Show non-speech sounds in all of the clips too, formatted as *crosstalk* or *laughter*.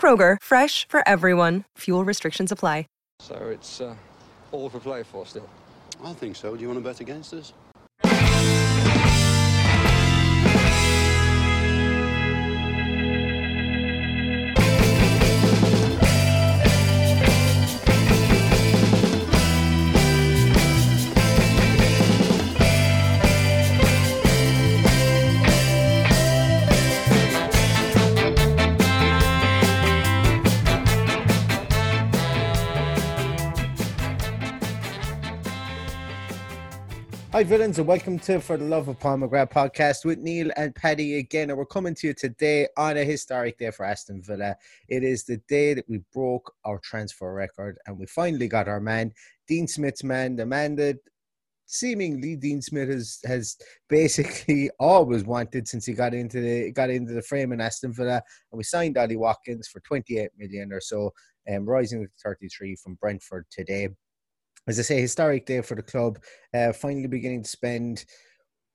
Kroger, fresh for everyone. Fuel restrictions apply. So it's uh, all for play for still. I think so. Do you want to bet against us? Hi, villains, and welcome to For the Love of Pomegranate podcast with Neil and Paddy again. And we're coming to you today on a historic day for Aston Villa. It is the day that we broke our transfer record and we finally got our man, Dean Smith's man, the man that seemingly Dean Smith has, has basically *laughs* always wanted since he got into the got into the frame in Aston Villa. And we signed Ollie Watkins for 28 million or so, um, rising to 33 from Brentford today as I say, historic day for the club. Uh, finally beginning to spend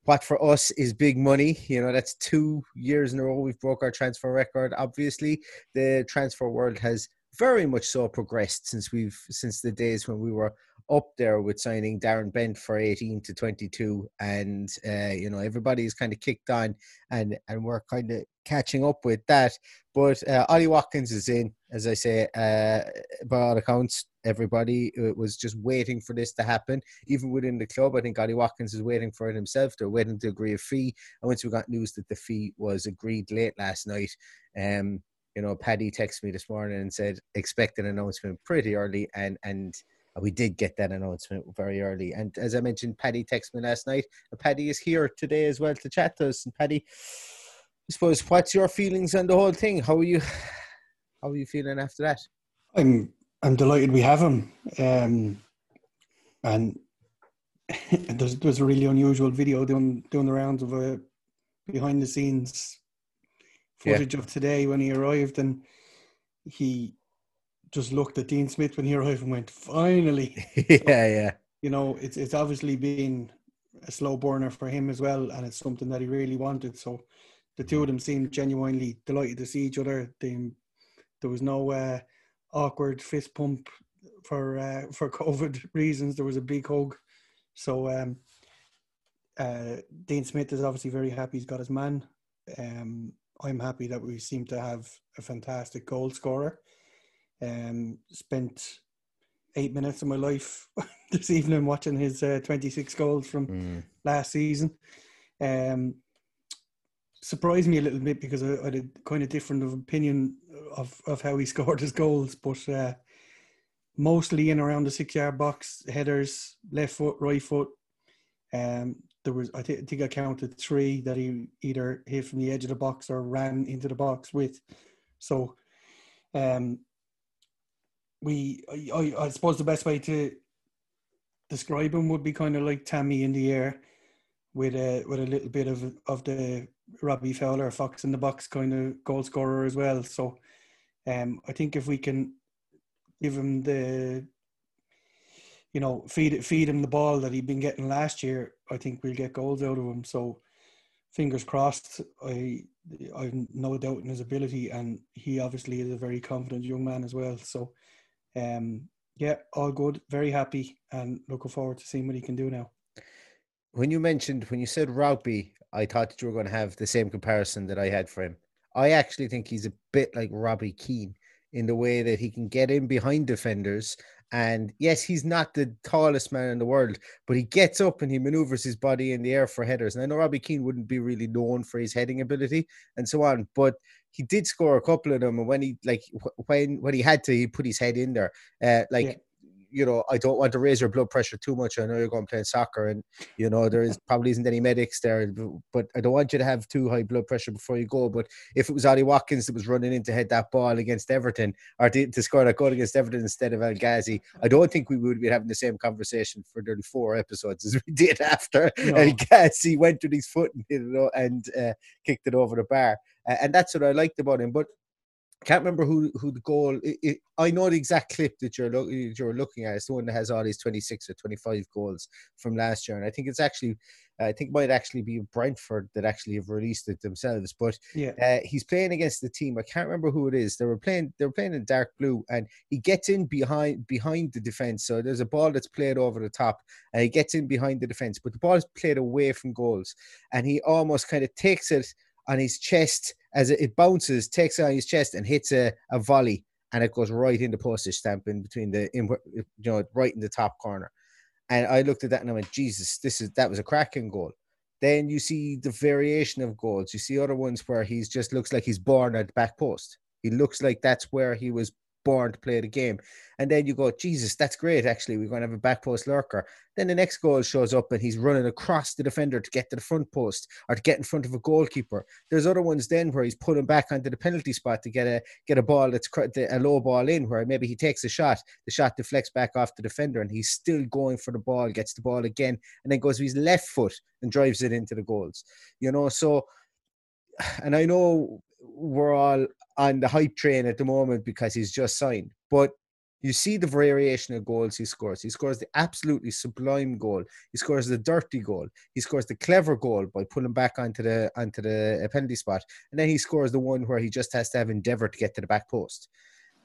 what for us is big money. You know, that's two years in a row we've broke our transfer record. Obviously, the transfer world has very much so progressed since we've since the days when we were up there with signing Darren Bent for 18 to 22 and uh, you know everybody's kind of kicked on and and we're kind of catching up with that. But uh, Ollie Watkins is in as I say uh, by all accounts everybody uh, was just waiting for this to happen. Even within the club I think Ollie Watkins is waiting for it himself. They're waiting to agree a fee. And once we got news that the fee was agreed late last night um you know Paddy texted me this morning and said expect an announcement pretty early and and we did get that announcement very early. And as I mentioned, Paddy texted me last night. And Paddy is here today as well to chat to us. And Paddy, I suppose, what's your feelings on the whole thing? How are you? How are you feeling after that? I'm I'm delighted we have him. Um, and *laughs* there's there's a really unusual video doing doing the rounds of a behind the scenes footage yeah. of today when he arrived and he just looked at Dean Smith when he arrived and went, "Finally!" *laughs* yeah, so, yeah. You know, it's it's obviously been a slow burner for him as well, and it's something that he really wanted. So the two of them seemed genuinely delighted to see each other. They, there was no uh, awkward fist pump for uh, *laughs* for COVID reasons. There was a big hug. So um, uh, Dean Smith is obviously very happy he's got his man. Um, I'm happy that we seem to have a fantastic goal scorer. Um, spent eight minutes of my life *laughs* this evening watching his uh, 26 goals from mm. last season. Um, surprised me a little bit because I, I, had a kind of different of opinion of, of how he *laughs* scored his goals, but uh, mostly in around the six yard box, headers, left foot, right foot. Um, there was I, th- I think I counted three that he either hit from the edge of the box or ran into the box with. So um, we I, I suppose the best way to describe him would be kind of like Tammy in the air with a with a little bit of of the Robbie Fowler fox in the box kind of goal scorer as well. So um, I think if we can give him the you know, feed feed him the ball that he'd been getting last year, I think we'll get goals out of him. So fingers crossed. I I've no doubt in his ability, and he obviously is a very confident young man as well. So, um, yeah, all good. Very happy, and looking forward to seeing what he can do now. When you mentioned when you said Robbie, I thought that you were going to have the same comparison that I had for him. I actually think he's a bit like Robbie Keane in the way that he can get in behind defenders. And yes, he's not the tallest man in the world, but he gets up and he maneuvers his body in the air for headers. And I know Robbie Keane wouldn't be really known for his heading ability and so on, but he did score a couple of them. And when he like when when he had to, he put his head in there. Uh, like yeah you know, I don't want to raise your blood pressure too much. I know you're going playing soccer, and you know there is probably isn't any medics there, but I don't want you to have too high blood pressure before you go. But if it was Ollie Watkins that was running in to head that ball against Everton or to, to score that goal against Everton instead of El Ghazi, I don't think we would be having the same conversation for nearly four episodes as we *laughs* did after no. El Ghazi went to his foot and hit it and uh, kicked it over the bar. Uh, and that's what I liked about him. But can't remember who who the goal. It, it, I know the exact clip that you're lo- you're looking at. It's the one that has all these 26 or 25 goals from last year, and I think it's actually, I think it might actually be Brentford that actually have released it themselves. But yeah, uh, he's playing against the team. I can't remember who it is. They were playing. They were playing in dark blue, and he gets in behind behind the defense. So there's a ball that's played over the top, and he gets in behind the defense, but the ball is played away from goals, and he almost kind of takes it on his chest as it, bounces, takes it on his chest and hits a, a volley, and it goes right in the postage stamp in between the, in, you know, right in the top corner. And I looked at that and I went, Jesus, this is that was a cracking goal. Then you see the variation of goals. You see other ones where he's just looks like he's born at the back post. He looks like that's where he was born to play the game. And then you go, Jesus, that's great. Actually, we're going to have a back post lurker. Then the next goal shows up and he's running across the defender to get to the front post or to get in front of a goalkeeper. There's other ones then where he's pulling back onto the penalty spot to get a get a ball that's a low ball in, where maybe he takes a shot, the shot deflects back off the defender, and he's still going for the ball, gets the ball again, and then goes with his left foot and drives it into the goals. You know, so and I know we're all on the hype train at the moment because he's just signed. But you see the variation of goals he scores. He scores the absolutely sublime goal. He scores the dirty goal. He scores the clever goal by pulling back onto the onto the uh, penalty spot, and then he scores the one where he just has to have endeavour to get to the back post.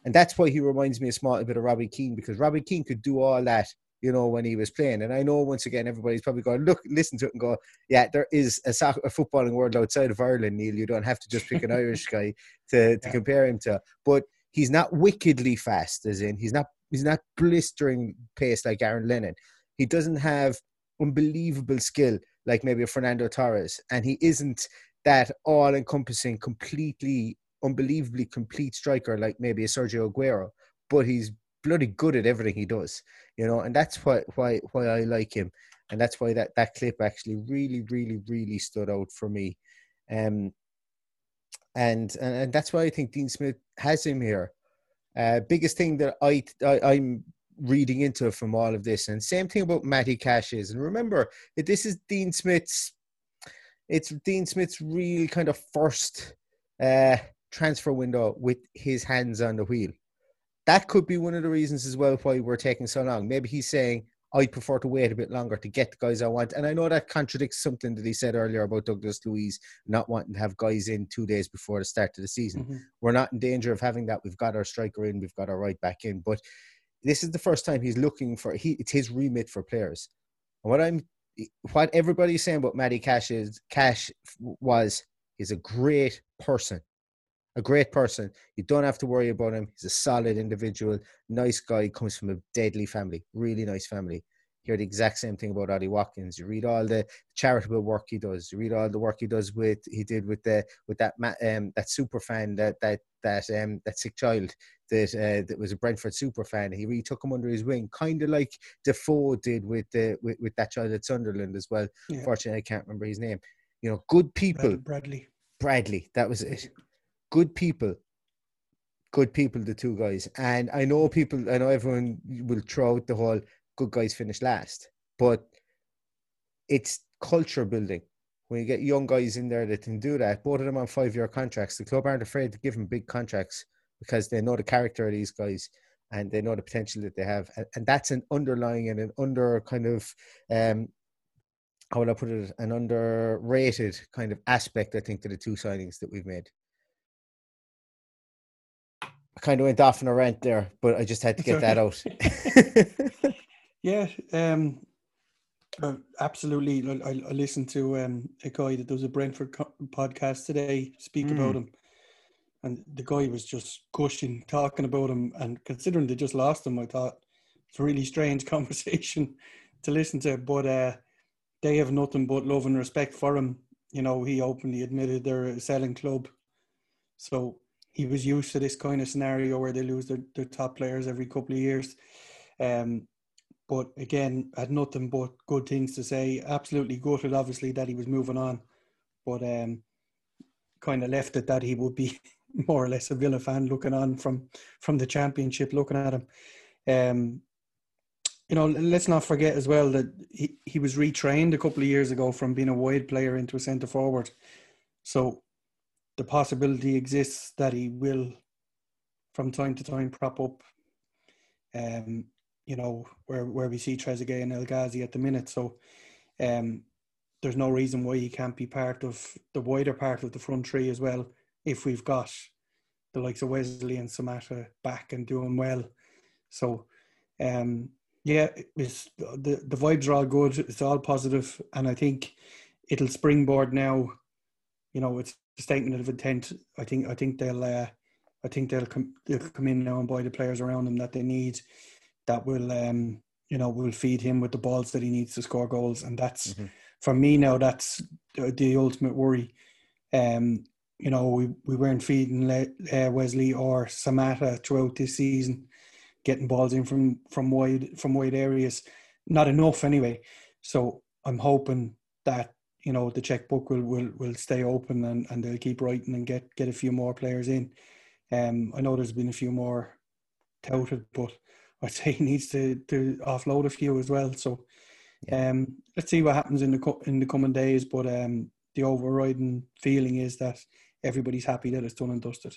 And that's why he reminds me a small bit of Robbie Keane because Robbie Keane could do all that you know, when he was playing. And I know once again, everybody's probably going, look, listen to it and go, yeah, there is a, soccer, a footballing world outside of Ireland, Neil. You don't have to just pick an Irish guy to, *laughs* to yeah. compare him to. But he's not wickedly fast, as in he's not he's not blistering pace like Aaron Lennon. He doesn't have unbelievable skill like maybe a Fernando Torres, and he isn't that all-encompassing, completely, unbelievably complete striker like maybe a Sergio Aguero. But he's bloody good at everything he does, you know, and that's why why why I like him, and that's why that that clip actually really really really stood out for me, um, and and, and that's why I think Dean Smith has him here. Uh, biggest thing that I, I I'm reading into from all of this, and same thing about Matty Cash is, and remember this is Dean Smith's, it's Dean Smith's real kind of first uh, transfer window with his hands on the wheel that could be one of the reasons as well why we're taking so long. Maybe he's saying, I prefer to wait a bit longer to get the guys I want. And I know that contradicts something that he said earlier about Douglas Luiz not wanting to have guys in two days before the start of the season. Mm-hmm. We're not in danger of having that. We've got our striker in, we've got our right back in. But this is the first time he's looking for he it's his remit for players. And what I'm what everybody's saying about Matty Cash is Cash was is a great person a great person. You don't have to worry about him. He's a solid individual, nice guy, comes from a deadly family, really nice family. Hear the exact same thing about Ollie Watkins. You read all the charitable work he does. You read all the work he does with he did with the with that um that super fan that that that um that sick child that uh, that was a Brentford super fan. He really took him under his wing, kind of like Defoe did with the with, with that child at Sunderland as well. Yeah. Fortunately, I can't remember his name. You know, good people. Bradley. Bradley, that was it good people. Good people the two guys. And i know people i know everyone will throw out the whole good guys finish last but it's culture building. When you get young guys in there that can do that both of them on five year contracts the club aren't afraid to give them big contracts because they know the character of these guys and they know the potential that they have, and, that's an underlying and an under kind of um, how would I put it, an underrated kind of aspect, I think, to the two signings that we've made. Kind of went off on a rant there, but I just had to get that out. *laughs* *laughs* yeah, um, uh, absolutely. I, I, listened to um, a guy that does a Brentford co- podcast today speak mm. about him, and the guy was just gushing, talking about him, and considering they just lost him, I thought it's a really strange *laughs* conversation to listen to. But uh, they have nothing but love and respect for him. You know, he openly admitted they're a selling club, so he was used to this kind of scenario where they lose their, their top players every couple of years. Um, but again, had nothing but good things to say. Absolutely gutted, obviously, that he was moving on, but um, kind of left it that he would be *laughs* more or less a Villa fan looking on from from the championship, looking at him. Um, you know, let's not forget as well that he, he was retrained a couple of years ago from being a wide player into a centre forward. So the possibility exists that he will, from time to time, prop up. Um, you know where where we see Trezeguet and El Ghazi at the minute. So, um, there's no reason why he can't be part of the wider part of the front three as well. If we've got the likes of Wesley and Samatta back and doing well, so um, yeah, it's the the vibes are all good. It's all positive, and I think it'll springboard now. You know, it's a statement of intent. I think I think they'll uh, I think they'll come they'll come in now and buy the players around them that they need. That will um, you know will feed him with the balls that he needs to score goals, and that's mm-hmm. for me now. That's the, the ultimate worry. Um, you know, we, we weren't feeding Le- uh, Wesley or Samatta throughout this season, getting balls in from from wide from wide areas. Not enough anyway. So I'm hoping that you know the checkbook will will will stay open and, and they'll keep writing and get get a few more players in. Um, I know there's been a few more touted, but *laughs* I'd say he needs to to offload a few as well. So um, let's see what happens in the co- in the coming days. But um, the overriding feeling is that everybody's happy that it's done and dusted.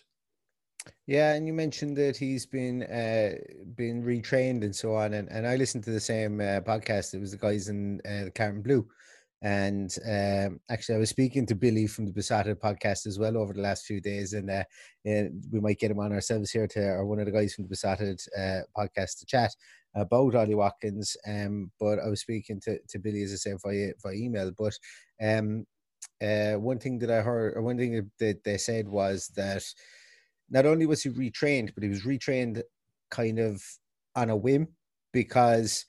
Yeah, and you mentioned that he's been uh, been retrained and so on, and, and I listened to the same uh, podcast. It was the guys in uh, the Carton Blue, and um, actually, I was speaking to Billy from the Beesotted podcast as well over the last few days, and uh, we might get him on ourselves here to, or one of the guys from the Beesotted uh, podcast to chat about Ollie Watkins. Um, but I was speaking to, to Billy, as I said, via, via email. But um, uh, one thing that I heard, or one thing that they said was that not only was he retrained, but he was retrained kind of on a whim because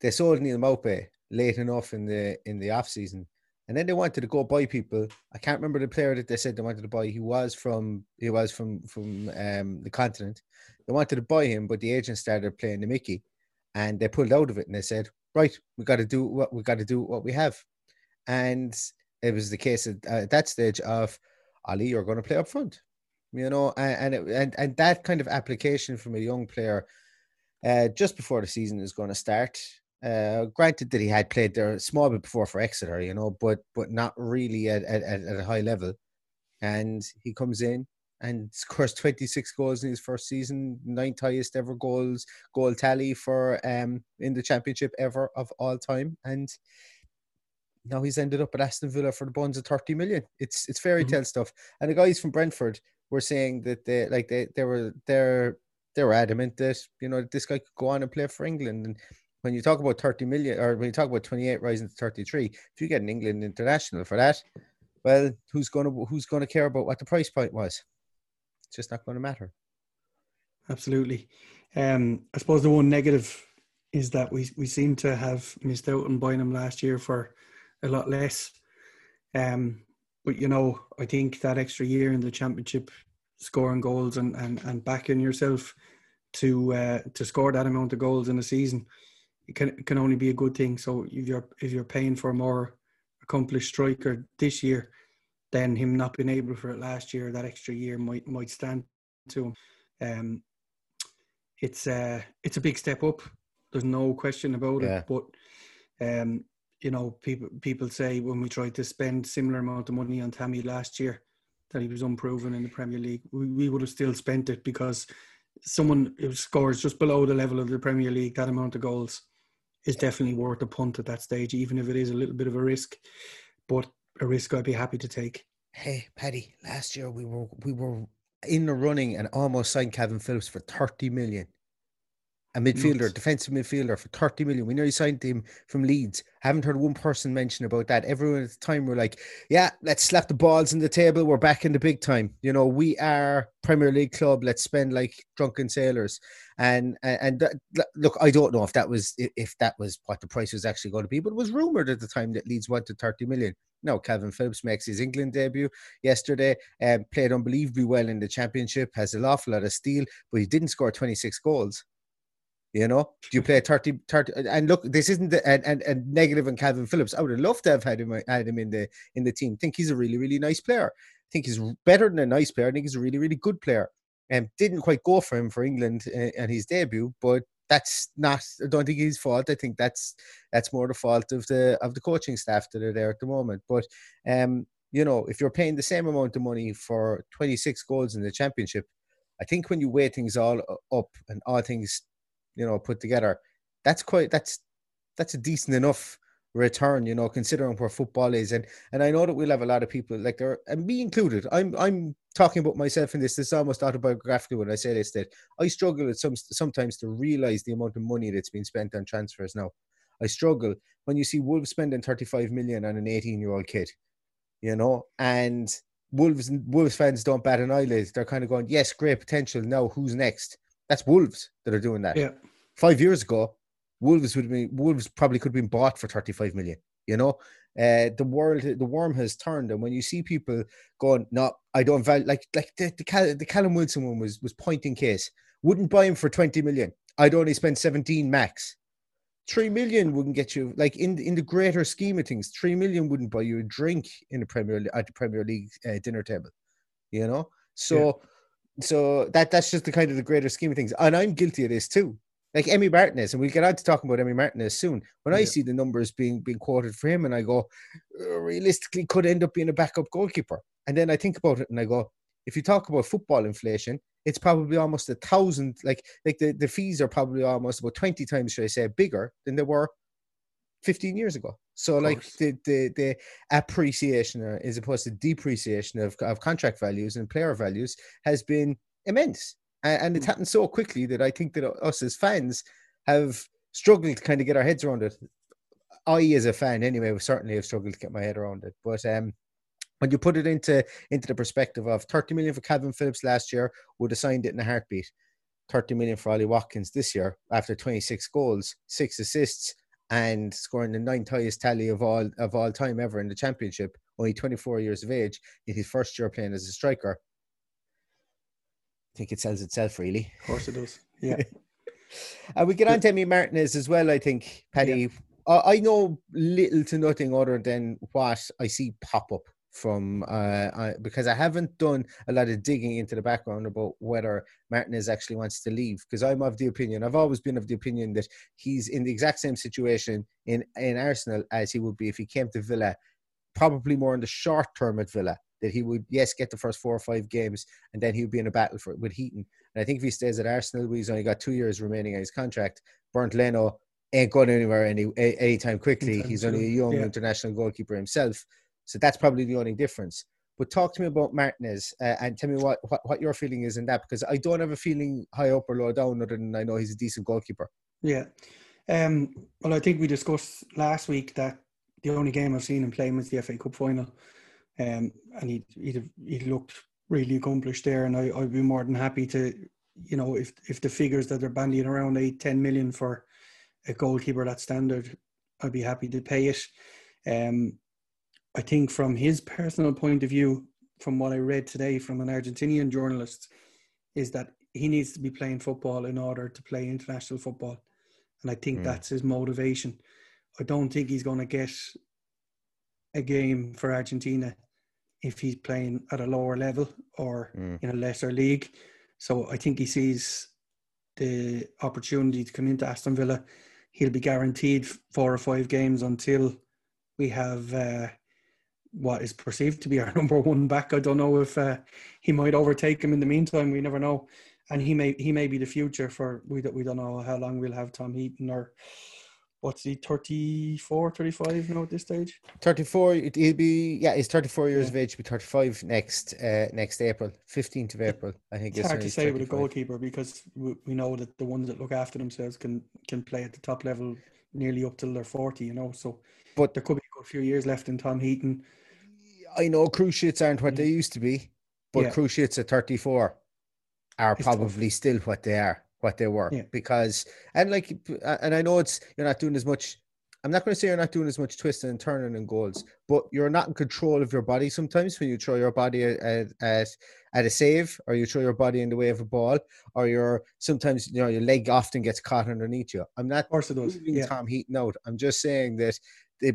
they sold Neal Maupay late enough in the in the off season, and then they wanted to go buy people. I can't remember the player that they said they wanted to buy. He was from he was from from um, the continent. They wanted to buy him, but the agent started playing the Mickey, and they pulled out of it. And they said, "Right, we got to do what we got to do what we have," and it was the case at, at that stage of Ollie, you're going to play up front, you know, and and, it, and and that kind of application from a young player. Uh, just before the season is going to start, uh, granted that he had played there a small bit before for Exeter, you know, but but not really at, at, at a high level. And he comes in and scores 26 goals in his first season, ninth highest ever goals goal tally for um in the championship ever of all time. And now he's ended up at Aston Villa for the bonds of 30 million. It's it's fairy mm-hmm. tale mm-hmm. stuff. And the guys from Brentford were saying that they like they they were they're they were adamant that you know this guy could go on and play for England and when you talk about 30 million or when you talk about 28 rising to 33 if you get an england international for that well who's going to who's going to care about what the price point was? It's just not going to matter. Absolutely. Um i suppose the one negative is that we we seem to have missed out on buying him last year for a lot less. Um but you know i think that extra year in the championship scoring goals and and, and backing yourself to uh, to score that amount of goals in a season it can it can only be a good thing. So if you're if you're paying for a more accomplished striker this year, then him not being able for it last year, that extra year might might stand to him. Um, it's uh it's a big step up. There's no question about yeah. it. But um, you know, people people say when we tried to spend similar amount of money on Tammy last year that he was unproven in the Premier League, we, we would have still spent it because someone who scores just below the level of the Premier League, that amount of goals, is definitely worth a punt at that stage, even if it is a little bit of a risk. But a risk I'd be happy to take. Hey, Paddy, last year we were we were in the running and almost signed Kevin Phillips for 30 million a midfielder, Nuts. defensive midfielder for 30 million. We nearly signed him from Leeds. Haven't heard one person mention about that. Everyone at the time were like, yeah, let's slap the balls in the table. We're back in the big time. You know, we are Premier League club. Let's spend like drunken sailors. And and, and look, I don't know if that was if that was what the price was actually going to be, but it was rumored at the time that Leeds wanted 30 million. No, Kalvin Phillips makes his England debut yesterday and um, played unbelievably well in the championship, has an awful lot of steel, but he didn't score 26 goals. You know, do you play 30, 30 and look, this isn't a, a, a negative on Kalvin Phillips. I would have loved to have had him had him in the in the team. Think he's a really, really nice player. Think he's better than a nice player. I think he's a really, really good player. And um, didn't quite go for him for England uh, and his debut, but that's not I don't think his fault. I think that's that's more the fault of the of the coaching staff that are there at the moment. But um, you know, if you're paying the same amount of money for 26 goals in the championship, I think when you weigh things all up and all things you know put together that's quite that's that's a decent enough return you know considering where football is. And and i know that we'll have a lot of people like there and me included i'm i'm talking about myself in this this is almost autobiographical when i say this that i struggle at some sometimes to realize the amount of money that's been spent on transfers. Now i struggle when you see wolves spending 35 million on an 18 year old kid you know and wolves wolves fans don't bat an eyelid. They're kind of going yes great potential. Now who's next that's wolves that are doing that yeah Five years ago, Wolves would be Wolves probably could have been bought for 35 million. You know, uh, the world, the worm has turned, and when you see people going, "No, I don't value," like like the the, Cal, the Callum Wilson one was was pointing case. Wouldn't buy him for 20 million. I'd only spend 17 max. Three million wouldn't get you like in in the greater scheme of things. Three million wouldn't buy you a drink in the Premier at the Premier League uh, dinner table. You know, so. Yeah so that that's just the kind of the greater scheme of things and i'm guilty of this too like Emi Martinez, and we'll get on to talking about Emi Martinez soon. When yeah. I see the numbers being being quoted for him, and I go, realistically, could end up being a backup goalkeeper. And then I think about it, and I go, if you talk about football inflation, it's probably almost a thousand. Like like the, the fees are probably almost about twenty times, should I say, bigger than they were fifteen years ago. So like the, the the appreciation, uh, as opposed to depreciation of of contract values and player values, has been immense and, and it's hmm. happened so quickly that I think that us as fans have struggled to kind of get our heads around it. I, as a fan, anyway, certainly have struggled to get my head around it. But um, when you put it into into the perspective of 30 million for Kalvin Phillips last year, would have signed it in a heartbeat. 30 million for Ollie Watkins this year after 26 goals, six assists, and scoring the ninth highest tally of all of all time ever in the championship. Only 24 years of age in his first year playing as a striker I think it sells itself, really. Of course it does. *laughs* Yeah. and we get on to Emi Martinez as well, I think, Paddy. Yeah. I know little to nothing other than what I see pop up from uh, I, because I haven't done a lot of digging into the background about whether Martinez actually wants to leave. Because I'm of the opinion, I've always been of the opinion that he's in the exact same situation in in Arsenal as he would be if he came to Villa, probably more in the short term at Villa that he would yes get the first four or five games and then he would be in a battle for with Heaton. And I think if he stays at Arsenal, he's only got two years remaining on his contract. Bernd Leno ain't going anywhere any anytime quickly. He's only a young yeah. international goalkeeper himself, so that's probably the only difference. But talk to me about Martinez uh, and tell me what, what, what your feeling is in that because I don't have a feeling high up or low down other than I know he's a decent goalkeeper. Yeah. Um, well, I think we discussed last week that the only game I've seen him playing was the FA Cup final um, and he he he looked really accomplished there. And I I'd be more than happy to, you know, if if the figures that they're bandying around eight ten million for a goalkeeper that standard, I'd be happy to pay it. Um, I think from his personal point of view, from what I read today from an Argentinian journalist, is that he needs to be playing football in order to play international football. And I think mm. that's his motivation. I don't think he's going to get a game for Argentina if he's playing at a lower level or mm. in a lesser league. So I think he sees the opportunity to come into Aston Villa. He'll be guaranteed four or five games until we have uh, what is perceived to be our *laughs* number one back. I don't know if uh, he might overtake him in the meantime. We never know. and he may he may be the future for we don't we don't know how long we'll have Tom Heaton or what's he 34 35 now at this stage 34 he'll be yeah he's 34 years Yeah. of age he'll be 35 next uh next april 15th of april i think it's hard to say with a goalkeeper because we, we know that the ones that look after themselves can can play at the top level nearly up till they're 40 you know so But- there could be good few years left in Tom Heaton i know cruciates aren't what they mm-hmm. used to be but Yeah. cruciates at 34 are It's tough. probably still what they are what they were Yeah. because and like and i know it's you're not doing as much i'm not going to say you're not doing as much twisting and turning and goals but you're not in control of your body sometimes when you throw your body at, at, at, a save or you throw your body in the way of a ball or you're sometimes you know your leg often gets caught underneath you i'm not of course it does yeah Tom Heaton out. I'm just saying that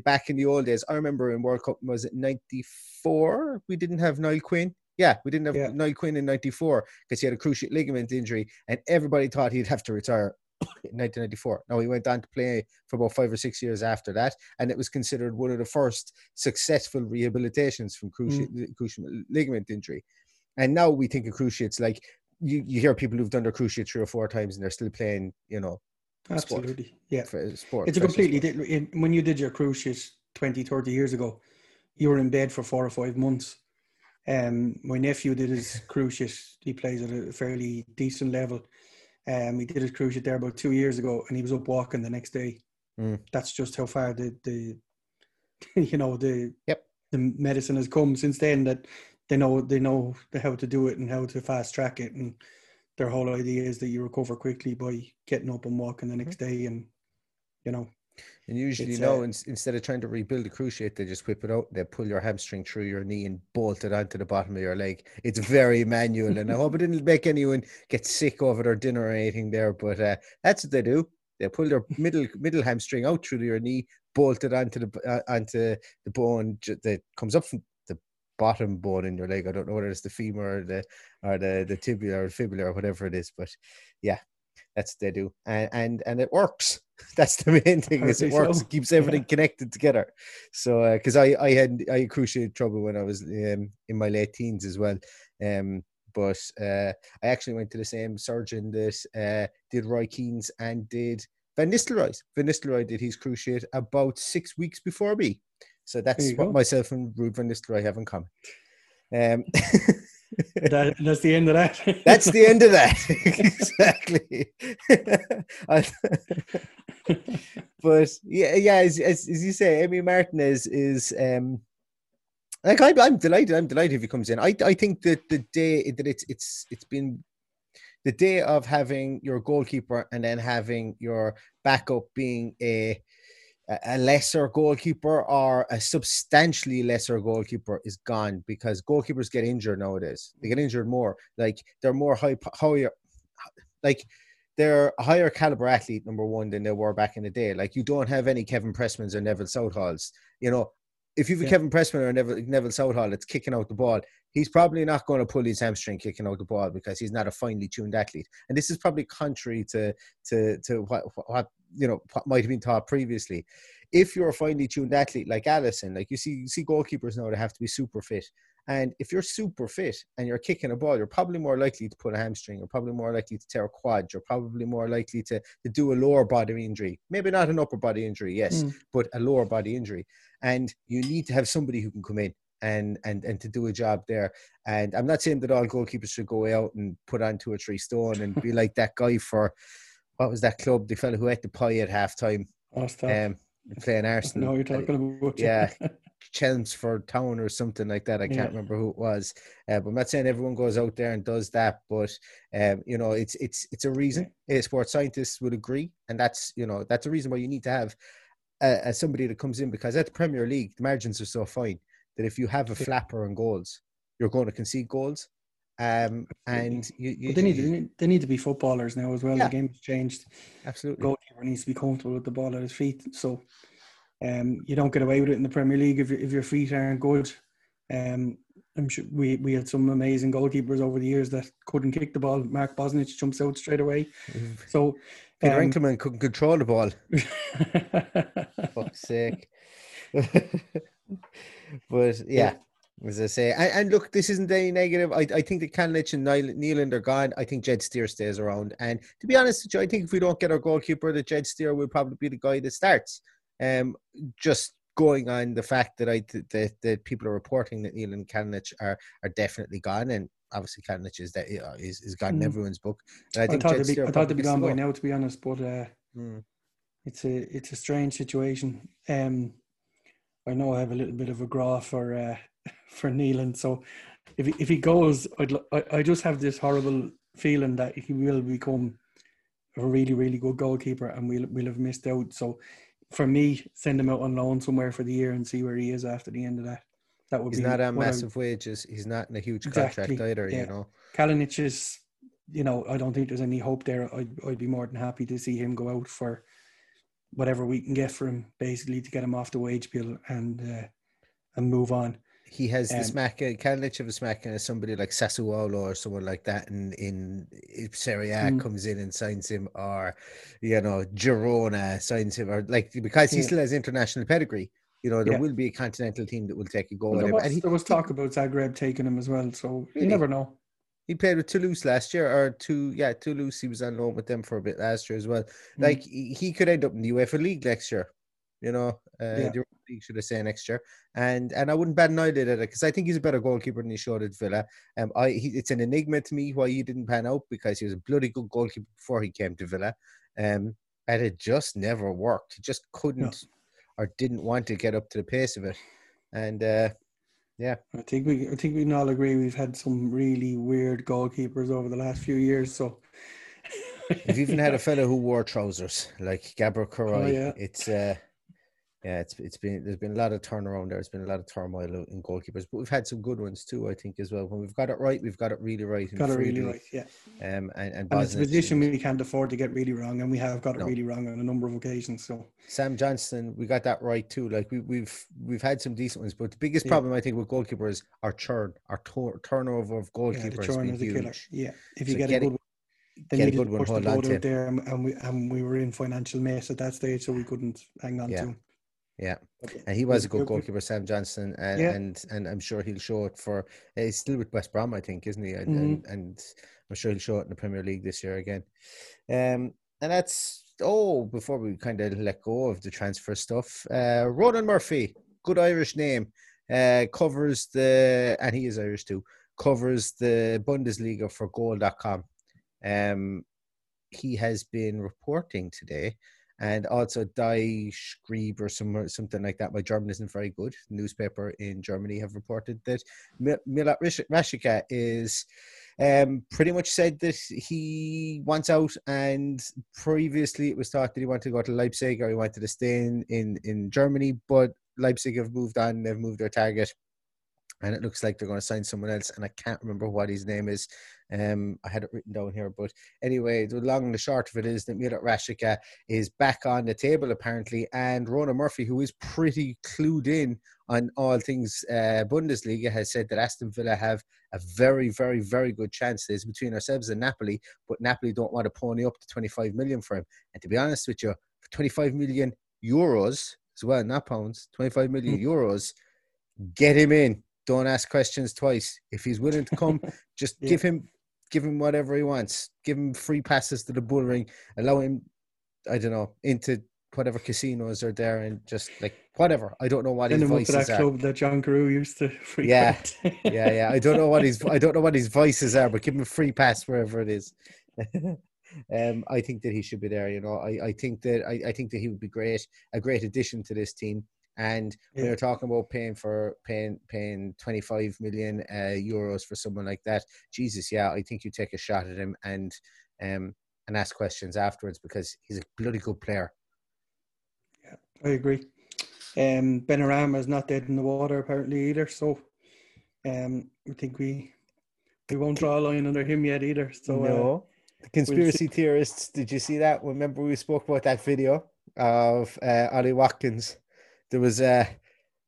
back in the old days, I remember in World Cup, was it 94? We didn't have Niall Quinn. Yeah, we didn't have Yeah. Niall Quinn in 94 because he had a cruciate ligament injury and everybody thought he'd have to retire *coughs* in 1994. Now he went on to play for about five or six years after that, and it was considered one of the first successful rehabilitations from cruciate, mm. cruciate ligament injury. And now we think of cruciates like you, you hear people who've done their cruciate three or four times and they're still playing, you know, sport. absolutely yeah for sport. it's a completely sport. different when you did your cruciate 20 30 years ago you were in bed for four or five months um my nephew did his *laughs* cruciate he plays at a fairly decent level um he did his cruciate there about two years ago and he was up walking the next day Mm. that's just how far the the *laughs* you know the Yep. the medicine has come since then that they know they know how to do it and how to fast track it and their whole idea is that you recover quickly by getting up and walking the next day and you know And usually, you know, uh, ins- instead of trying to rebuild a cruciate, they just whip it out. They pull your hamstring through your knee and bolt it onto the bottom of your leg. It's very manual, and I hope it didn't make anyone get sick over their dinner or anything there. But uh, that's what they do. They pull their middle middle hamstring out through your knee, bolt it onto the uh, onto the bone that comes up from the bottom bone in your leg. I don't know whether it's the femur or the or the the tibia or fibula or whatever it is, but yeah, that's what they do, and and and it works. *laughs* That's the main thing. Is it works. so. It keeps everything connected together. So because I I had I had cruciate trouble when I was um, in my late teens as well. Um, but uh, I actually went to the same surgeon that uh, did Roy Keane's and did Van Nistelrooy's. Van Nistelrooy did his cruciate about six weeks before me. So that's what go. myself and Ruud Van Nistelrooy have in common. Um, *laughs* that, that's the end of that. *laughs* that's the end of that. *laughs* exactly. But yeah, yeah, as, as, as you say, Emi Martinez is um like I'm, I'm delighted. I'm delighted if he comes in. I I think that the day that it's it's it's been the day of having your goalkeeper and then having your backup being a a lesser goalkeeper or a substantially lesser goalkeeper is gone because goalkeepers get injured nowadays. They get injured more. Like they're more high, higher, like they're a higher caliber athlete, number one, than they were back in the day. Like you don't have any Kevin Pressmans or Neville Southalls. You know, if you've a Yeah. Kevin Pressman or Neville, Neville Southall that's kicking out the ball, he's probably not going to pull his hamstring kicking out the ball because he's not a finely tuned athlete. And this is probably contrary to to to what what you know what might have been taught previously. If you're a finely tuned athlete like Alisson, like you see you see goalkeepers now, they have to be super fit. And if you're super fit and you're kicking a ball, you're probably more likely to pull a hamstring. You're probably more likely to tear a quad. You're probably more likely to, to do a lower body injury. Maybe not an upper body injury, yes, Mm. but a lower body injury. And you need to have somebody who can come in and and and to do a job there. And I'm not saying that all goalkeepers should go out and put on two or three stone and be *laughs* like that guy for what was that club? The fellow who ate the pie at halftime, um, playing Arsenal. *laughs* No, you're talking about. yeah. *laughs* Chelmsford Town or something like that. I can't Yeah. remember who it was. Uh, but I'm not saying everyone goes out there and does that, but um, you know, it's it's it's a reason. Uh, sports scientists would agree, and that's you know that's a reason why you need to have uh, somebody that comes in because at the Premier League the margins are so fine that if you have a Yeah. flapper on goals, you're going to concede goals. Um, and you, you they need, they need they need to be footballers now as well. Yeah. The game's changed. absolutely Goalkeeper needs to be comfortable with the ball at his feet. So um, you don't get away with it in the Premier League if your if your feet aren't good. Um, I'm sure we, we had some amazing goalkeepers over the years that couldn't kick the ball. Mark Bosnich jumps out straight away. So Peter um, Enckelman couldn't control the ball. *laughs* fuck's sake. *laughs* *laughs* but yeah, As I say, and, and look, this isn't any negative. I, I think that Kalinic and Nyland are gone. I think Jed Steer stays around. And to be honest I think if we don't get our goalkeeper, that Jed Steer will probably be the guy that starts. Um, just going on the fact that I that, that people are reporting that Neil and Kalinic are are definitely gone, and obviously Kalinic is that is, is gone in mm. everyone's book. And I, think I thought they'd be, I thought they'd be gone by now, to be honest, but uh, mm. it's a it's a strange situation. Um, I know I have a little bit of a graw for uh, *laughs* for Nyland, so if he, if he goes, I'd I, I just have this horrible feeling that he will become a really really good goalkeeper, and we'll we'll have missed out. So for me, send him out on loan somewhere for the year and see where he is after the end of that. That would he's be not on massive I, wages. He's not in a huge exactly, contract either. Yeah. You know, Kalinic is. You know, I don't think there's any hope there. I'd, I'd be more than happy to see him go out for whatever we can get for him, basically to get him off the wage bill and uh, and move on he has um, the smack Kalinic of a smack and somebody like Sassuolo or someone like that in in Serie A mm. comes in and signs him or you know Girona signs him or like because he yeah. still has international pedigree you know there yeah. will be a continental team that will take a go well, at him was, he, there was talk about Zagreb taking him as well so really? you never know he played with Toulouse last year, or two, yeah, Toulouse. He was on loan with them for a bit last year as well. Mm. Like he could end up in the UEFA League next year you know, uh, yeah. the league should I say next year. And and I wouldn't bat an eyelid at it because I think he's a better goalkeeper than he showed at Villa. Um, I he, it's an enigma to me why he didn't pan out because he was a bloody good goalkeeper before he came to Villa. Um, and it just never worked. He just couldn't no. or didn't want to get up to the pace of it. And uh, yeah, I think we I think we can all agree we've had some really weird goalkeepers over the last few years. So we've even had a *laughs* fellow who wore trousers like Gabor Kiraly. Oh, yeah. It's uh, yeah, it's it's been there's been a lot of turnaround there. There's been a lot of turmoil in goalkeepers, but we've had some good ones too. I think as well. When we've got it right, we've got it really right. Got it really right, yeah. Um, and and, and it's a position we can't afford to get really wrong, and we have got it no. really wrong on a number of occasions. So Sam Johnstone, we got that right too. Like we, we've we've had some decent ones, but the biggest yeah. problem I think with goalkeepers are churn, our tor- turnover of goalkeepers. Yeah, a killer. Yeah, if you so get, a good. One, then get a good one, hold on to. There, and we and we were in financial mess at that stage, so we couldn't hang on yeah. to him. Yeah, and he was a good goalkeeper, Sam Johnstone, and yeah. and, and I'm sure he'll show it for. He's still with West Brom, I think, isn't he? And, mm-hmm. and, and I'm sure he'll show it in the Premier League this year again. Um, and that's oh, before we kind of let go of the transfer stuff, uh, Ronan Murphy, good Irish name, uh, covers the and he is Irish too. Covers the Bundesliga for Goal.com. Um, he has been reporting today and also Die Schrieb or some, something like that. My German isn't very good. The newspaper in Germany have reported that Milot Rashica is um, pretty much said that he wants out, and previously it was thought that he wanted to go to Leipzig or he wanted to stay in, in, in Germany, but Leipzig have moved on, they've moved their target and it looks like they're going to sign someone else, and I can't remember what his name is. Um, I had it written down here, but anyway, the long and the short of it is that Milot Rashica is back on the table apparently, and Ronan Murphy, who is pretty clued in on all things uh, Bundesliga, has said that Aston Villa have a very, very, very good chance. There's between ourselves and Napoli, but Napoli don't want to pony up to 25 million for him. And to be honest with you, for 25 million euros as well, not pounds, 25 million hmm. euros, get him in don't ask questions twice. If he's willing to come, *laughs* just yeah. give him give him whatever he wants. Give him free passes to the bull ring. Allow him, I don't know, into whatever casinos are there and just like whatever. I don't know what his voices that are. club that John Carew used to *laughs* frequent. Yeah, yeah, yeah. I don't know what his I don't know what his voices are, but give him a free pass wherever it is. *laughs* um, I think that he should be there. You know, I, I think that I, I think that he would be great, a great addition to this team. And yeah. when you're talking about paying for paying paying 25 million uh, euros for someone like that, Jesus, yeah, I think you take a shot at him and um and ask questions afterwards because he's a bloody good player. Yeah, I agree. Um, Benrahma is not dead in the water apparently either, so um, I think we we won't draw a line under him yet either. So uh, no. Uh, the conspiracy we'll theorists, did you see that? Remember we spoke about that video of uh, Ollie Watkins there was a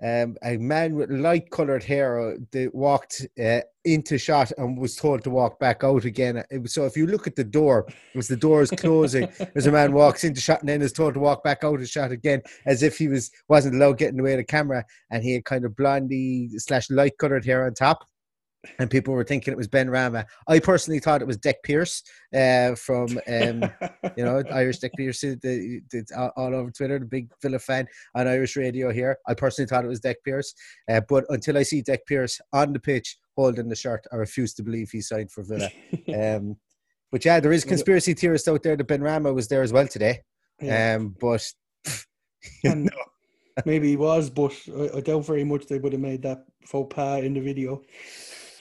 um, a man with light colored hair uh, that walked uh, into shot and was told to walk back out again. Was, so if you look at the door, it was the is closing. *laughs* as a man walks into shot and then is told to walk back out of shot again, as if he was wasn't allowed getting away the camera. And he had kind of blondie slash light colored hair on top and people were thinking it was Benrahma. I personally thought it was Dick Pierce uh, from, um, you know, *laughs* Irish Dick Pierce, the, the, all over Twitter, the big Villa fan on Irish radio here. I personally thought it was Dick Pierce, uh, but until I see Dick Pierce on the pitch holding the shirt, I refuse to believe he signed for Villa. *laughs* Um, but yeah, there is conspiracy theorists out there that Benrahma was there as well today. Yeah. Um, but *laughs* maybe he was, but I, I doubt very much they would have made that faux pas in the video.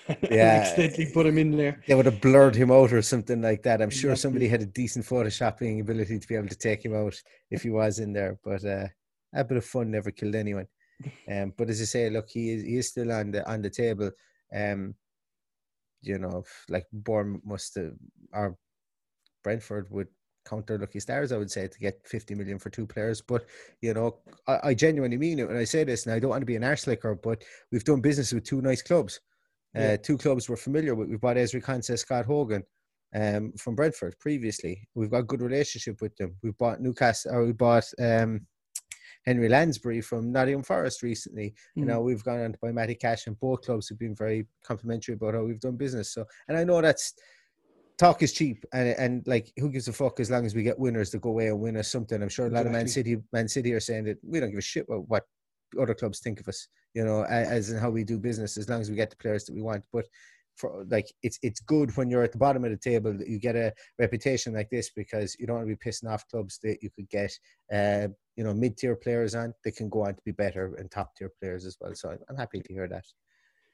*laughs* yeah, accidentally put him in there. They would have blurred him out or something like that. I'm sure somebody had a decent photoshopping ability to be able to take him out if he was in there. But uh, a bit of fun never killed anyone. *laughs* Um, but as I say, look, he is he is still on the on the table. Um, you know, like Bourne must have, or Brentford would counter lucky stars, I would say, to get 50 million for two players. But, you know, I, I genuinely mean it when I say this, and I don't want to be an arse licker, but we've done business with two nice clubs. Yeah. Uh, two clubs we're familiar with. We bought Ezri Konsa, Scott Hogan um, from Brentford previously. We've got a good relationship with them. We've bought Newcastle, or we bought um, Henry Lansbury from Nottingham Forest recently. Mm. You know, we've gone on to buy Matty Cash, and both clubs have been very complimentary about how we've done business. So, and I know that's talk is cheap, and and like who gives a fuck as long as we get winners to go away and win us something. I'm sure a lot exactly. of Man City, Man City are saying that we don't give a shit what, what other clubs think of us, you know, as in how we do business, as long as we get the players that we want. But for like, it's it's good when you're at the bottom of the table that you get a reputation like this because you don't want to be pissing off clubs that you could get, uh, you know, mid tier players on. They can go on to be better and top tier players as well. So I'm, happy to hear that.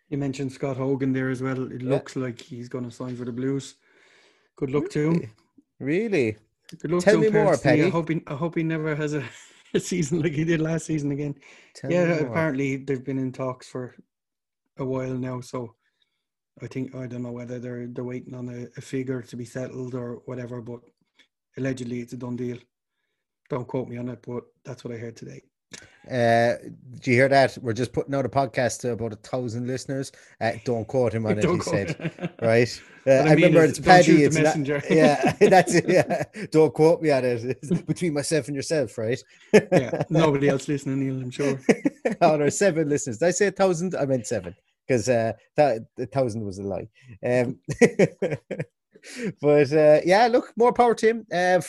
You mentioned Scott Hogan there as well. It yeah. looks like he's going to sign for the Blues. Good luck to him. Really? Good luck Tell me more, Paddy. I hope he, I hope he never has a *laughs* season like he did last season again. Tell yeah, apparently they've been in talks for a while now. So I think I don't know whether they're they're waiting on a, a figure to be settled or whatever, but allegedly it's a done deal. Don't quote me on it, but that's what I heard today. Uh, did you hear that? We're just putting out a podcast to about a thousand listeners. Uh, don't quote him on *laughs* it, he said. *laughs* Right? *laughs* Uh, I, I remember it's Paddy. It's not, yeah, that's it. Yeah. Don't quote me on it. It's between myself and yourself, right? yeah, nobody else listening, Neil, I'm sure. oh, there's seven listeners. Did I say a thousand? I meant seven because uh, that a thousand was a lie. Um, but uh, yeah, look, more power to him. Uh,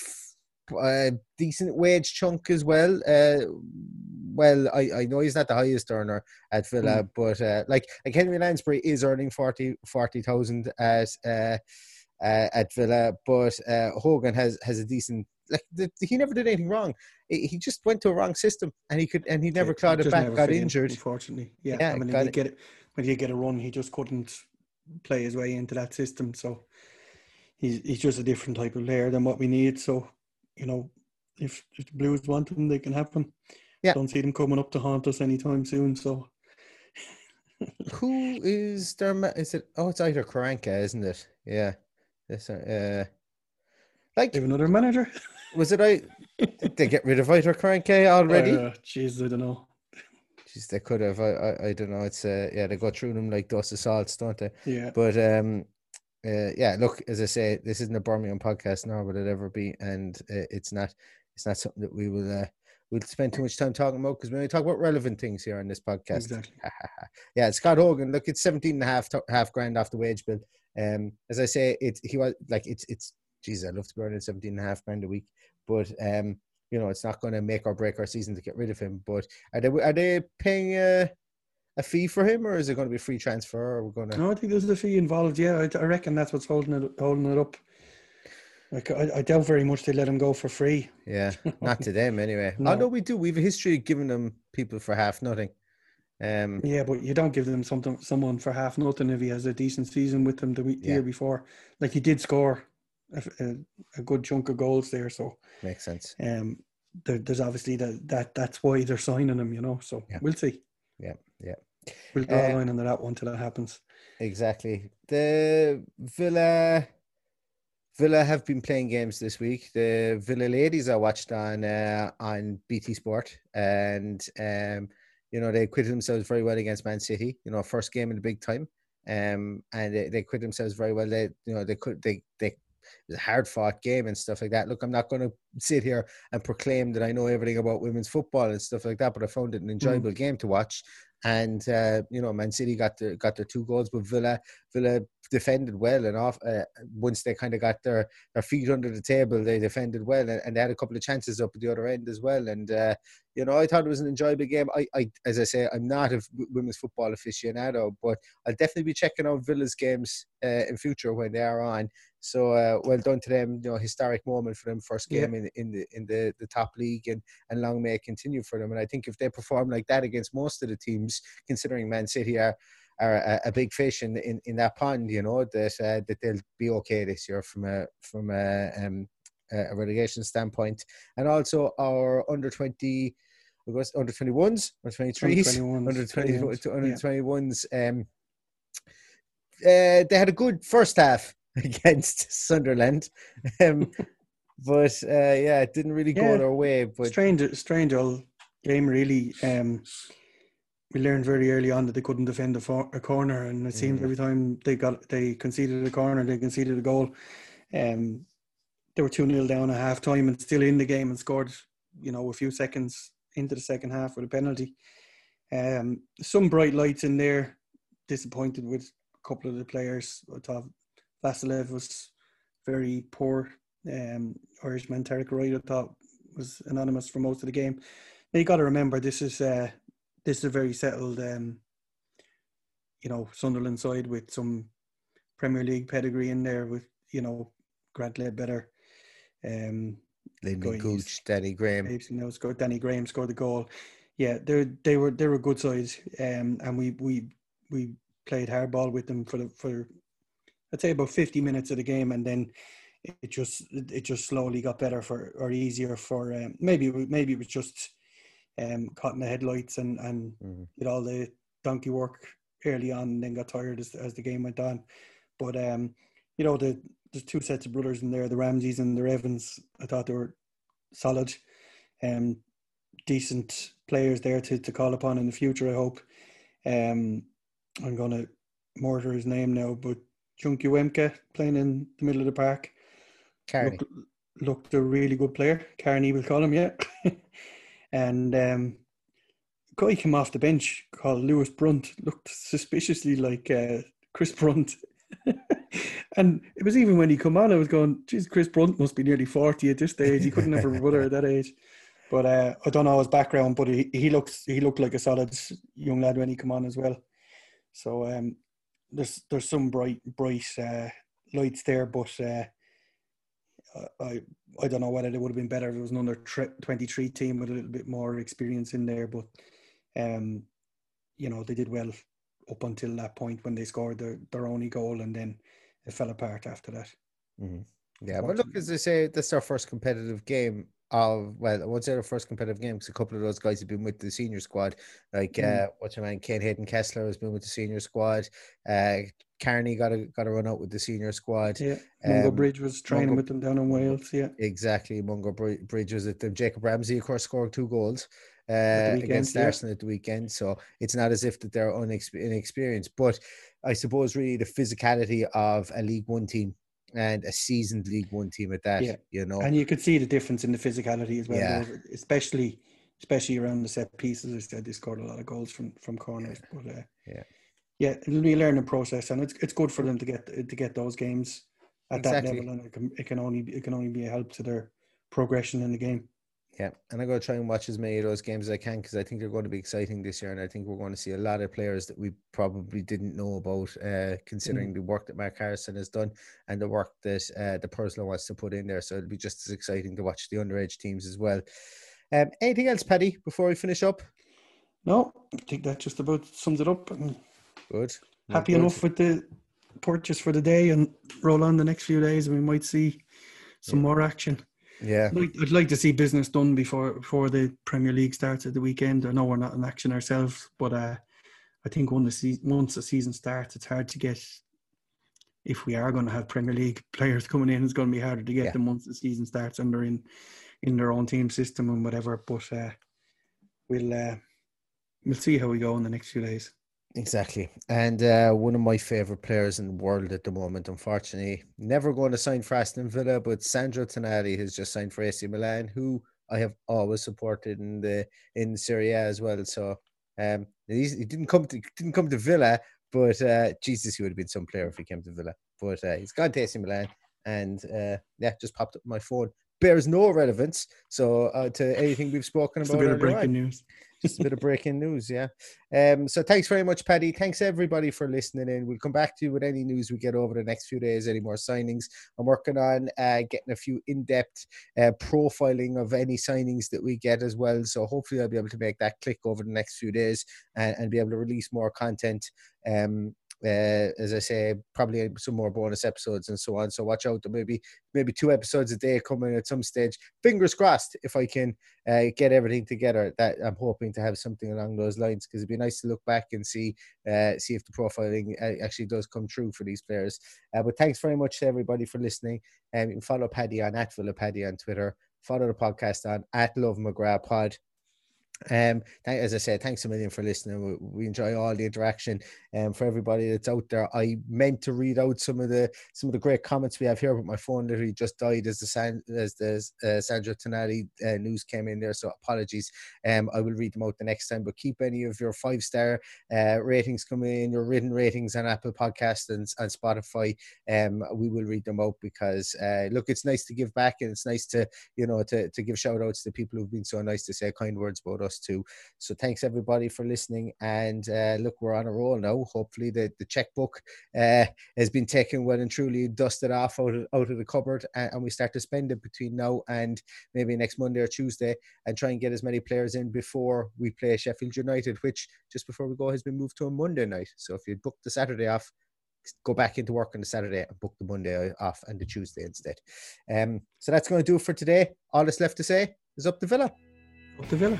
a decent wage chunk as well. Uh, well, I, I know he's not the highest earner at Villa, mm. but uh, like like Henry Lansbury is earning 40 40,000 at uh, uh, at Villa, but uh, Hogan has has a decent like the, he never did anything wrong. He just went to a wrong system, and he could and he never clawed it back. Got injured, unfortunately. Yeah, yeah I mean, when he get it, when he get a run, he just couldn't play his way into that system. So he's he's just a different type of player than what we need. So you know, if, if the Blues want them, they can have them. Yeah. Don't see them coming up to haunt us anytime soon. So, *laughs* who is their? Ma- is it? Oh, it's Aitor Karanka, isn't it? Yeah. This, uh, like have another manager. *laughs* Was it I? did they get rid of Aitor Karanka already? Uh, jeez, I don't know. Jeez, they could have. I, I, I don't know. It's uh, yeah, they go through them like dust of salts, don't they? Yeah. But um, uh, yeah, look, as I say, this isn't a Birmingham podcast, nor will it ever be, and uh, it's not. It's not something that we will uh, we'll spend too much time talking about because we only talk about relevant things here on this podcast. Exactly. *laughs* yeah, Scott Hogan. Look, it's 17 and a half, half grand off the wage bill. Um, as I say, it he was like it's it's. Jesus, I love to be earning 17 and a half grand a week, but um, you know, it's not going to make or break our season to get rid of him. But are they are they paying? Uh, a fee for him, or is it going to be a free transfer? Or we're going to? No, I think there's a fee involved. Yeah, I, I reckon that's what's holding it holding it up. Like I, I doubt very much they let him go for free. Yeah, *laughs* not to them anyway. no. Although we do, we have a history of giving them people for half nothing. Um, yeah, but you don't give them something someone for half nothing if he has a decent season with them the, week, yeah. year before. Like he did score a, a, a, good chunk of goals there, so makes sense. Um, there, there's obviously that that that's why they're signing him, you know. So yeah. we'll see. Yeah, yeah. We'll draw a line under that one till that happens. Exactly. The Villa Villa have been playing games this week. The Villa ladies I watched on uh, on BT Sport, and um, you know, they acquitted themselves very well against Man City. You know, first game in the big time, um, and they, they acquitted themselves very well. They, you know, they could they they it was a hard fought game and stuff like that. Look, I'm not going to sit here and proclaim that I know everything about women's football and stuff like that, but I found it an enjoyable mm. game to watch. And uh, you know, Man City got their got their two goals, but Villa Villa defended well and off. Uh, once they kind of got their, their feet under the table, they defended well, and, and, they had a couple of chances up at the other end as well. And uh, you know, I thought it was an enjoyable game. I, I as I say, I'm not a women's football aficionado, but I'll definitely be checking out Villa's games uh, in future when they are on. So uh, well done to them. You know, historic moment for them, first game yeah. in, in the in the, the top league, and and long may it continue for them. And I think if they perform like that against most of the teams, considering Man City are are a, a big fish in, in in that pond, you know that uh, that they'll be okay this year from a from a um, a relegation standpoint, and also our under twenty. Under 21s, under 23s, under 20, under 21s. Um, uh, they had a good first half *laughs* against Sunderland. Um, *laughs* but uh, yeah, it didn't really go their way. But strange, strange old game, really. Um, we learned very early on that they couldn't defend a, for- a corner, and it seemed mm. every time they got they conceded a corner, they conceded a goal. Um, they were two 0 down at half time and still in the game and scored, you know, a few seconds into the second half with a penalty. Um, some bright lights in there. Disappointed with a couple of the players. I thought Vassilev was very poor. Um, Irishman Tyreik Wright, I thought, was anonymous for most of the game. Now you got to remember this is uh, this is a very settled, um, you know, Sunderland side with some Premier League pedigree in there with you know Grant Leadbitter, um, Lynden Gooch, Danny Graham. You know, scored Danny Graham scored the goal. Yeah, they they were they were good sides, um, and we we we played hardball with them for the for I'd say about 50 minutes of the game, and then it just it just slowly got better for or easier for um, maybe maybe it was just um, caught in the headlights and and mm-hmm. did all the donkey work early on, and then got tired as as the game went on. But um, you know the there's two sets of brothers in there, the Ramseys and the Evans. I thought they were solid, um, decent players there to to call upon in the future. I hope. Um, I'm gonna mortar his name now, but Chukwuemeka playing in the middle of the park. Carney. Looked, looked a really good player. Carney, we'll call him, yeah. *laughs* and um, guy came off the bench called Lewis Brunt. Looked suspiciously like uh, Chris Brunt. *laughs* and it was even when he come on, I was going, geez, Chris Brunt must be nearly 40 at this stage. He couldn't have a brother at that age. But uh, I don't know his background, but he, he looks he looked like a solid young lad when he come on as well. So um, there's there's some bright bright uh, lights there, but uh, I I don't know whether it would have been better if it was another twenty three team with a little bit more experience in there. But um, you know they did well up until that point when they scored their, their only goal, and then it fell apart after that. Mm-hmm. Yeah, but look, as I say, that's our first competitive game of well, I won't say our first competitive game because a couple of those guys have been with the senior squad. Like mm. uh, what's your man, Kaine Hayden Kesler has been with the senior squad. Uh, Carney got a got a run out with the senior squad. Yeah, Mungo um, Bridge was training Mungo, with them down in Wales. Yeah, exactly. Mungo Bridge was at them. Jacob Ramsey, of course, scored two goals uh, weekend, against yeah. Arsenal at the weekend. So it's not as if that they're inexperienced, but I suppose really the physicality of a League One team and a seasoned League One team at that. Yeah. You know, and you could see the difference in the physicality as well. Yeah. especially especially around the set pieces. I said they scored a lot of goals from from corners, yeah. but uh, yeah, yeah, it'll be a learning process, and it's it's good for them to get to get those games at exactly. that level, and it can it can only it can only be a help to their progression in the game. Yeah, and I'm going to try and watch as many of those games as I can because I think they're going to be exciting this year, and I think we're going to see a lot of players that we probably didn't know about, uh, considering mm. the work that Mark Harrison has done and the work that uh, the Purslow wants to put in there. So it'll be just as exciting to watch the underage teams as well. Um, anything else, Paddy, before we finish up? No, I think that just about sums it up. Good. Happy good. enough with the purchase for the day and roll on the next few days, and we might see some yeah. more action. Yeah, I'd like, I'd like, to see business done before before the Premier League starts at the weekend. I know we're not in action ourselves, but uh, I think when the se- once the season starts, it's hard to get. If we are going to have Premier League *laughs* players coming in, it's going to be harder to get yeah. them once the season starts and they're in in their own team system and whatever. But uh, we'll uh, we'll see how we go in the next few days. Exactly. And uh, one of my favorite players in the world at the moment, unfortunately, never going to sign for Aston Villa, but Sandro Tonali has just signed for AC Milan, who I have always supported in the in Serie A as well. So um, he didn't come to didn't come to Villa, but uh, Jesus, he would have been some player if he came to Villa. But uh, he's gone to AC Milan, and uh, yeah, just popped up my phone. Bears no relevance so uh, to anything we've spoken about. a bit of breaking on. news. Just a bit of breaking news, yeah. Um, so thanks very much, Paddy. Thanks everybody for listening in. We'll come back to you with any news we get over the next few days, any more signings. I'm working on uh, getting a few in-depth uh, profiling of any signings that we get as well. So hopefully I'll be able to make that click over the next few days and, and be able to release more content. Um, uh, as I say, probably some more bonus episodes and so on. So watch out. There maybe maybe two episodes a day coming at some stage. Fingers crossed if I can uh, get everything together. That I'm hoping to have something along those lines because it'd be nice to look back and see uh, see if the profiling uh, actually does come true for these players. Uh, but thanks very much to everybody for listening. And um, you can follow Paddy on at Villa Paddy on Twitter. Follow the podcast on at Love McGrath Pod. Um, as I said, thanks a million for listening. We, enjoy all the interaction. And um, for everybody that's out there, I meant to read out some of the some of the great comments we have here, but my phone literally just died as the San, as the uh, Sandro Tonali uh, news came in there. So apologies. Um, I will read them out the next time. But keep any of your five star uh, ratings coming in, your written ratings on Apple Podcasts and, and Spotify. Um, we will read them out because uh, look, it's nice to give back and it's nice to you know to to give shout outs to people who've been so nice to say kind words about us too. So thanks everybody for listening. And uh, look, we're on a roll now. Hopefully the, the checkbook uh, has been taken well and truly dusted off out of, out of the cupboard and, and we start to spend it between now and maybe next Monday or Tuesday and try and get as many players in before we play Sheffield United, which just before we go has been moved to a Monday night. So if you book the Saturday off, go back into work on the Saturday and book the Monday off and the Tuesday instead. Um, so that's going to do it for today. All that's left to say is up to Villa. Up to Villa.